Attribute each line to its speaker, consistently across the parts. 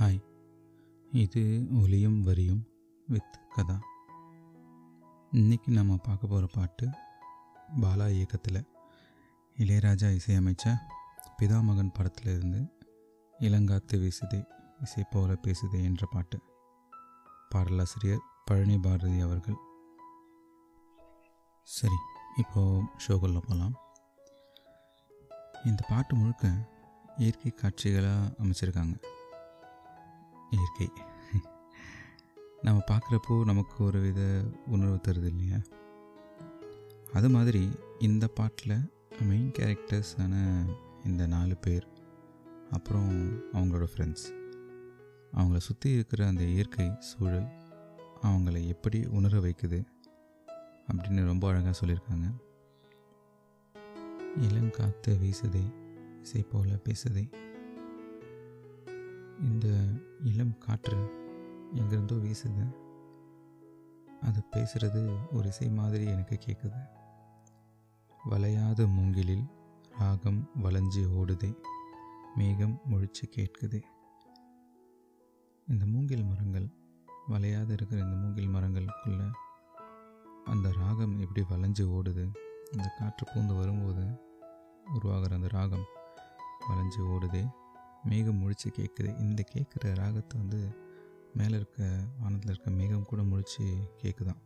Speaker 1: Hi. இது ஒலியும் வரியும் வித் கதா. இன்றைக்கி நம்ம பார்க்க போகிற பாட்டு பாலா இயக்கத்தில் இளையராஜா இசையமைச்ச பிதாமகன் படத்தில் இருந்து இளங்காத்து வீசுதே இசை போல பேசுதே என்ற பாட்டு. பாடலாசிரியர் பழனி பாரதி அவர்கள். சரி இப்போது ஷோக்குள்ள போகலாம் இந்த பாட்டு முழுக்க இயற்கை காட்சிகளாக அமைச்சிருக்காங்க. இயற்கை. நம்ம பார்க்குறப்போ நமக்கு ஒரு வித உணர்வு தருது இல்லையா? அது மாதிரி இந்த பாட்டில் மெயின் கேரக்டர்ஸான இந்த நாலு பேர் அப்புறம் அவங்களோட ஃப்ரெண்ட்ஸ் அவங்கள சுற்றி இருக்கிற அந்த இயற்கை சூழல் அவங்கள எப்படி உணர வைக்குது அப்படின்னு ரொம்ப அழகாக சொல்லியிருக்காங்க. இளங்காத்து வீசுதே இசை போல பேசுதே. இந்த இளம் காற்று எங்கேருந்தோ வீசுது. அது பேசுகிறது ஒரு இசை மாதிரி எனக்கு கேட்குது வளையாத மூங்கிலில் ராகம் வளைஞ்சு ஓடுதே. மேகம் முழிச்சு கேட்குதே. இந்த மூங்கில் மரங்கள் வளையாத இருக்கிற இந்த மூங்கில் மரங்களுக்குள்ள அந்த ராகம் எப்படி வளைஞ்சு ஓடுது? இந்த காற்று பூந்து வரும்போது உருவாகிற அந்த ராகம் வளைஞ்சு ஓடுதே. மேகம் முழிச்சு கேட்குது. இந்த கேட்குற ராகத்தை வந்து மேலே இருக்க வானத்தில் இருக்க மேகம் கூட முழிச்சு கேட்குதான்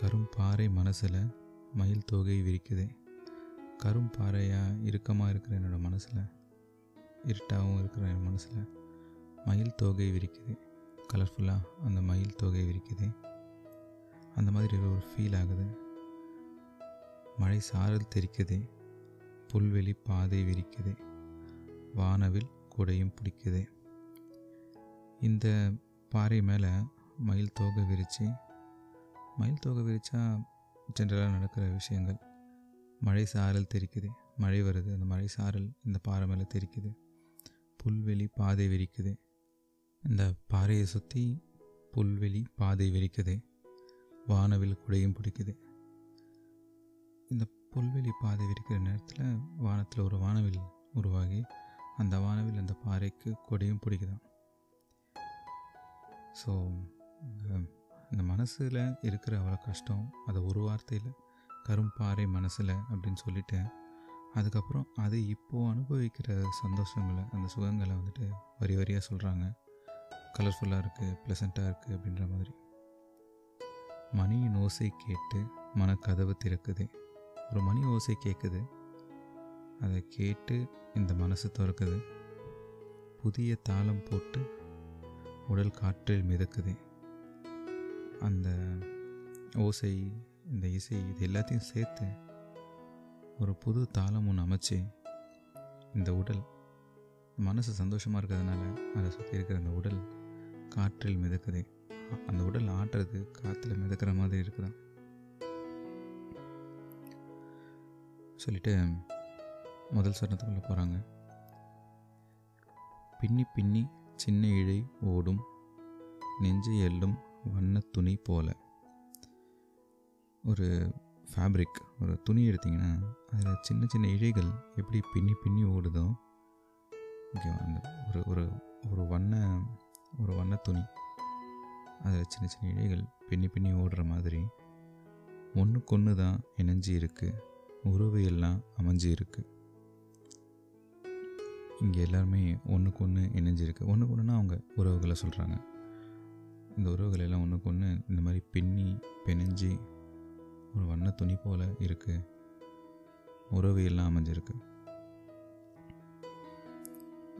Speaker 1: கரும்பாறை மனசில் மயில் தோகை விரிக்குது. கரும்பாறையாக இறுக்கமாக இருக்கிற என்னோடய மனசில் இருட்டாகவும் இருக்கிற என் மனசில் மயில் தோகை விரிக்குது. கலர்ஃபுல்லாக அந்த மயில் தொகை விரிக்குது. அந்த மாதிரி ஒரு ஃபீல் ஆகுது. மழை சாரல் தெரிக்குது புல்வெளி பாதை விரிக்குது. வானவில் குடையும் பிடிக்குது. இந்த பாறை மேலே மயில் தோகை விரித்து மயில் தோகை விரித்தா ஜென்ரலாக நடக்கிற விஷயங்கள். மழை சாரல் தெரிக்குது. மழை வருது அந்த மழை சாரல் இந்த பாறை மேலே தெரிக்குது. புல்வெளி பாதை விரிக்குது. இந்த பாறையை சுற்றி புல்வெளி பாதை விரிக்குது. வானவில் குடையும் பிடிக்குது. புல்வெளி பாதை விரிக்கிற நேரத்தில் வானத்தில் ஒரு வானவில் உருவாகி அந்த வானவில் அந்த பாறைக்கு கொடியும் பிடிக்குதான். ஸோ இந்த மனசில் இருக்கிற அவ்வளோ கஷ்டம் அதை ஒரு வார்த்தையில் கரும்பாறை மனசில் அப்படின்னு சொல்லிட்டு அதுக்கப்புறம் அது இப்போது அனுபவிக்கிற சந்தோஷங்களை அந்த சுகங்களை வந்துட்டு வரி வரியாக சொல்கிறாங்க கலர்ஃபுல்லாக இருக்குது ப்ளசண்ட்டாக இருக்குது அப்படின்ற மாதிரி. மணியின் ஓசை கேட்டு மனக்கதவு திறக்குது. ஒரு மணி ஓசை கேட்குது அதை கேட்டு இந்த மனசு திறக்குது. புதிய தாளம் போட்டு உடல் காற்றில் மிதக்குது. அந்த ஓசை இந்த இசை இது எல்லாத்தையும் சேர்த்து ஒரு புது தாளம் ஒன்று அமைச்சு இந்த உடல் மனசு சந்தோஷமாக இருக்கிறதுனால அதை சுற்றி இருக்கிற அந்த உடல் காற்றில் மிதக்குது. அந்த உடல் ஆட்டுறது காற்றுல மிதக்கிற மாதிரி இருக்குதான். சொல்லிட்டு முதல் சரணத்துக்குள்ளே போகிறாங்க. பின்னி பின்னி சின்ன இழை ஓடும் நெஞ்சு எல்லும் வண்ண துணி போல. ஒரு ஃபேப்ரிக் ஒரு துணி எடுத்திங்கன்னா அதில் சின்ன சின்ன இழைகள் எப்படி பின்னி பின்னி ஓடுதோ ஓகேவா அந்த ஒரு ஒரு ஒரு வண்ண ஒரு வண்ண துணி. அதில் சின்ன சின்ன இழைகள் பின்னி பின்னி ஓடுற மாதிரி ஒன்றுக்கு ஒன்று தான் இணைஞ்சி இருக்குது உறவு எல்லாம் அமைஞ்சு இங்கே எல்லாருமே ஒன்றுக்கு ஒன்று இணைஞ்சிருக்கு. ஒன்றுக்கு ஒன்றுனா அவங்க உறவுகளை சொல்கிறாங்க இந்த உறவுகள் எல்லாம் ஒன்றுக்கு ஒன்று இந்த மாதிரி பின்னி பிணைஞ்சி ஒரு வண்ண துணி போல் இருக்குது உறவு எல்லாம் அமைஞ்சிருக்கு.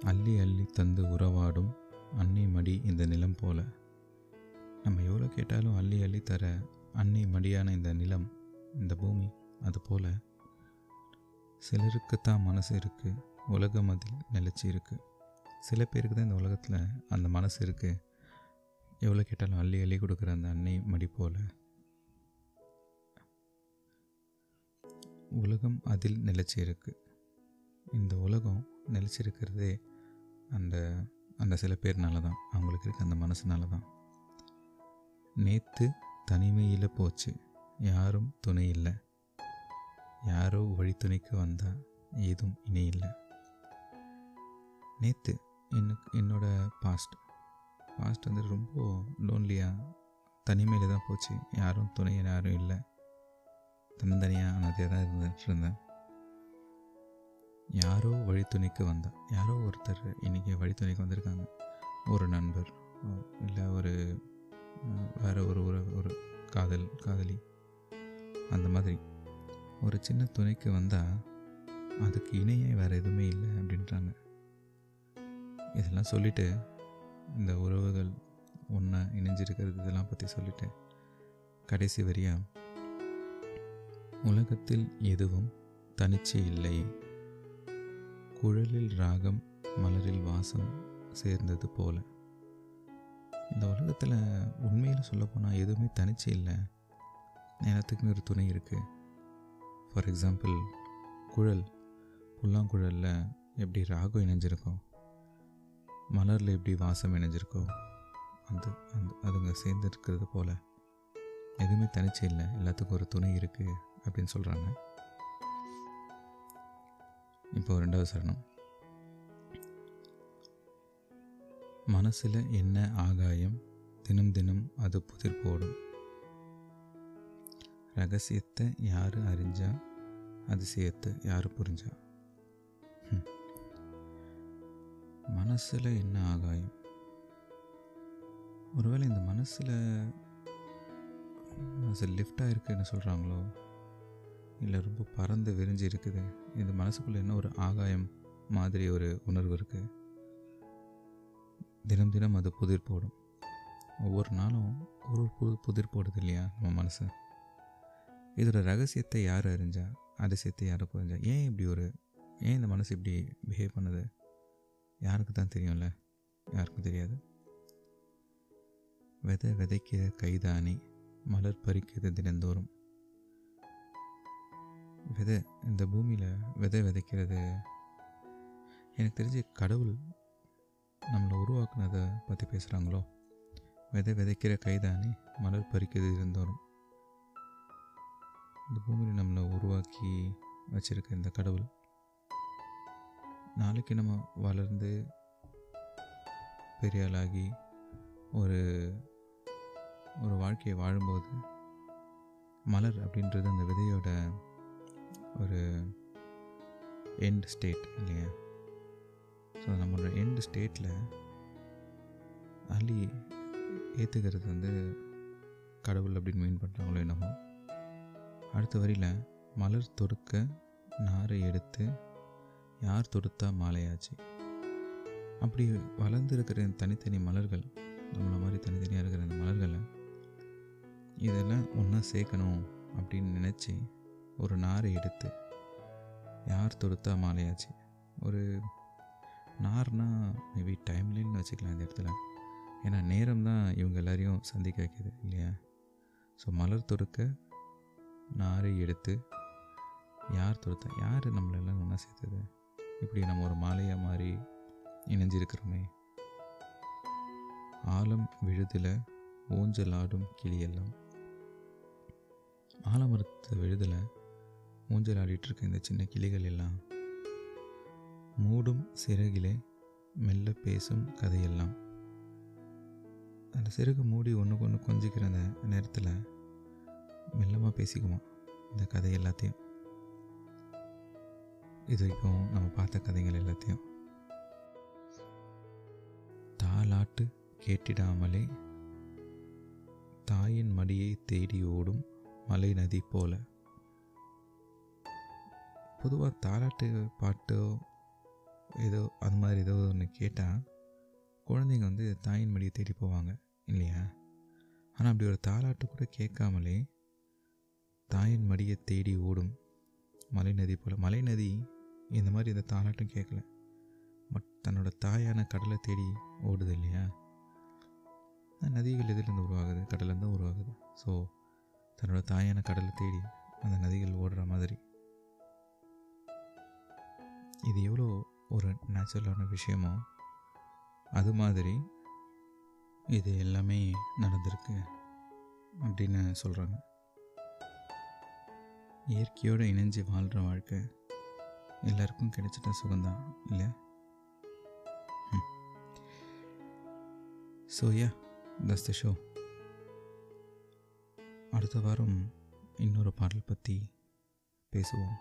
Speaker 1: அள்ளி அள்ளி தந்து உறவாடும் அன்னை மடி இந்த நிலம் போல. நம்ம எவ்வளோ கேட்டாலும் அள்ளி அள்ளி தர அன்னை மடியான இந்த நிலம் இந்த பூமி அது போல் சிலருக்குத்தான் மனசு இருக்குது உலகம் அதில் நிலச்சி இருக்குது சில பேருக்கு தான் இந்த உலகத்தில் அந்த மனசு இருக்குது எவ்வளோ கேட்டாலும் அள்ளி அள்ளி கொடுக்குற அந்த அன்னை மடி போல். உலகம் அதில் நிலச்சி இருக்குது இந்த உலகம் நிலச்சிருக்கிறதே அந்த அந்த சில பேர்னால தான். அவங்களுக்கு இருக்க அந்த மனசுனால தான். நேற்று தனிமையில் போச்சு. யாரும் துணை இல்லை. யாரோ வழித்துணைக்கு வந்தால் ஏதும் இணை இல்லை. நேற்று எனக்கு என்னோட பாஸ்ட் பாஸ்ட் வந்து ரொம்ப லோன்லியாக தனிமையில் தான் போச்சு. யாரும் துணை யாரும் இல்லை. தனித்தனியாக அனதையாக தான் இருந்துட்டு இருந்தேன். யாரோ வழித்துணைக்கு வந்தா யாரோ ஒருத்தர் இன்றைக்கி வழித்துணைக்கு வந்திருக்காங்க. ஒரு நண்பர் இல்லை ஒரு வேறு ஒரு ஒரு ஒரு காதல் காதலி. அந்த மாதிரி. ஒரு சின்ன துணைக்கு வந்தால் அதுக்கு இணையே வேறு எதுவுமே இல்லை அப்படின்றாங்க. இதெல்லாம் சொல்லிவிட்டு இந்த உறவுகள் ஒன்றா இணைஞ்சிருக்கிறது இதெல்லாம் பற்றி சொல்லிவிட்டு கடைசி வரியாக உலகத்தில் எதுவும் தனிச்சு இல்லை. குழலில் ராகம் மலரில் வாசம் சேர்ந்தது போல. இந்த உலகத்தில் உண்மையில் சொல்லப்போனால் எதுவுமே தனிச்சு இல்லை. எல்லாத்துக்குமே ஒரு துணை இருக்குது ஃபார் எக்ஸாம்பிள் குழல் புல்லாங்குழலில் எப்படி ராகம் இணைஞ்சிருக்கோம்? மலரில் எப்படி வாசம் இணைஞ்சிருக்கோ அந்த அந்த அதுங்க சேர்ந்து இருக்கிறது போல் எதுவுமே தனிச்சு இல்லை. எல்லாத்துக்கும் ஒரு துணை இருக்குது அப்படின்னு சொல்கிறாங்க இப்போ ரெண்டாவது சரணம். மனசில் என்ன ஆகாயம் தினம் தினம் அது புதிர் போடும்? ரகசியத்தை யார் அறிஞ்சா? அதிசயத்தை யார் புரிஞ்சா? மனசில் என்ன ஆகாயம்? ஒருவேளை இந்த மனசில் மனசு லிஃப்டாக இருக்குன்னு சொல்கிறாங்களோ இல்லை ரொம்ப பறந்து விரிஞ்சு இருக்குது. இந்த மனசுக்குள்ளே என்ன ஒரு ஆகாயம் மாதிரி ஒரு உணர்வு இருக்குது தினம் தினம் அது புதிர் போடும். ஒவ்வொரு நாளும் ஒரு ஒரு புது புதிர் போடுது இல்லையா நம்ம மனசு? இதோட ரகசியத்தை யார் அறிஞ்சா? அதிசயத்தை யார் புரிஞ்சா? ஏன் இப்படி ஒரு ஏன் இந்த மனசு இப்படி பிஹேவ் பண்ணுது? யாருக்கு தான் தெரியும்ல? யாருக்கும் தெரியாது. விதை விதைக்கிற கைதானி மலர் பறிக்கிறது தினந்தோறும். விதை இந்த பூமியில் விதை விதைக்கிறது எனக்கு தெரிஞ்சு கடவுள் நம்மளை உருவாக்குனதை பற்றி பேசுகிறாங்களோ விதை விதைக்கிற கைதானி மலர் பறிக்கிறது இருந்தோறும் இந்த பூமியில் நம்மளை உருவாக்கி வச்சுருக்க இந்த கடவுள் நாளைக்கு நம்ம வளர்ந்து பெரிய ஆளாகி ஒரு ஒரு வாழ்க்கையை வாழும்போது மலர் அப்படின்றது அந்த விதையோட ஒரு எண்ட் ஸ்டேட் இல்லையா? ஸோ நம்மளோட எண்ட் ஸ்டேட்டில் அள்ளி ஏற்றுக்கிறது வந்து கடவுள் அப்படின்னு மீன் பண்ணுறாங்களோ என்னமோ. அடுத்த வரியில் மலர் தொடுக்க நாரை எடுத்து யார் தொடுத்தா மாலையாச்சு? அப்படி வளர்ந்து இருக்கிற தனித்தனி மலர்கள் நம்மளை மாதிரி தனித்தனியாக இருக்கிற இந்த மலர்களை இதெல்லாம் ஒன்றா சேர்க்கணும் அப்படின்னு நினச்சி ஒரு நாரை எடுத்து யார் தொடுத்தா மாலையாச்சு? ஒரு நார்னா மேபி டைம்லேன்னு வச்சுக்கலாம் இந்த இடத்துல. ஏன்னா நேரம் தான் இவங்க எல்லாரையும் சந்திக்க வைக்கிது இல்லையா? ஸோ மலர் தொடுக்க நாரை எடுத்து யார் தொடுத்தா யார் நம்மளெல்லாம் ஒன்றா சேர்த்தது? இப்படி நம்ம ஒரு மாலையாக மாறி இணைஞ்சிருக்கிறோமே. ஆலம் விழுதில் ஊஞ்சல் ஆடும் கிளியெல்லாம். ஆலமரத்து விழுதில் ஊஞ்சல் ஆடிட்டுருக்க இந்த சின்ன கிளிகள் எல்லாம் மூடும் சிறகிலே மெல்ல பேசும் கதையெல்லாம். அந்த சிறகு மூடி ஒன்றுக்கு ஒன்று கொஞ்சிக்கிற அந்த நேரத்தில் மெல்லமாக பேசிக்குமா. இந்த கதை எல்லாத்தையும். இது வரைக்கும் நம்ம பார்த்த கதைகள் எல்லாத்தையும். தாலாட்டு கேட்டிடாமலே தாயின் மடியை தேடி ஓடும் மலை நதி போல. பொதுவாக தாலாட்டு பாட்டோ ஏதோ அது மாதிரி ஏதோ ஒன்று கேட்டால் குழந்தைங்க வந்து தாயின் மடியை தேடி போவாங்க இல்லையா? ஆனால் அப்படி ஒரு தாலாட்டு கூட கேட்காமலே தாயின் மடியை தேடி ஓடும் மலை நதி போல். மலை நதி இந்த மாதிரி இந்த தாலாட்டும் கேட்கல. பட் தன்னோட தாயான கடலை தேடி ஓடுது இல்லையா? நதிகள் எதிலேருந்து உருவாகுது? கடல்லேருந்து உருவாகுது. ஸோ தன்னோட தாயான கடலை தேடி அந்த நதிகள் ஓடுற மாதிரி. இது எவ்வளோ ஒரு நேச்சுரலான விஷயமோ அது மாதிரி இது எல்லாமே நடந்திருக்கு அப்படின்னு சொல்கிறாங்க இயற்கையோடு இணைஞ்சு வாழ்கிற வாழ்க்கை எல்லாருக்கும் கிடைச்சிட்ட சுகம்தான் இல்லை? So yeah thus the show அடுத்த வாரம் இன்னொரு பாடல் பற்றி பேசுவோம்.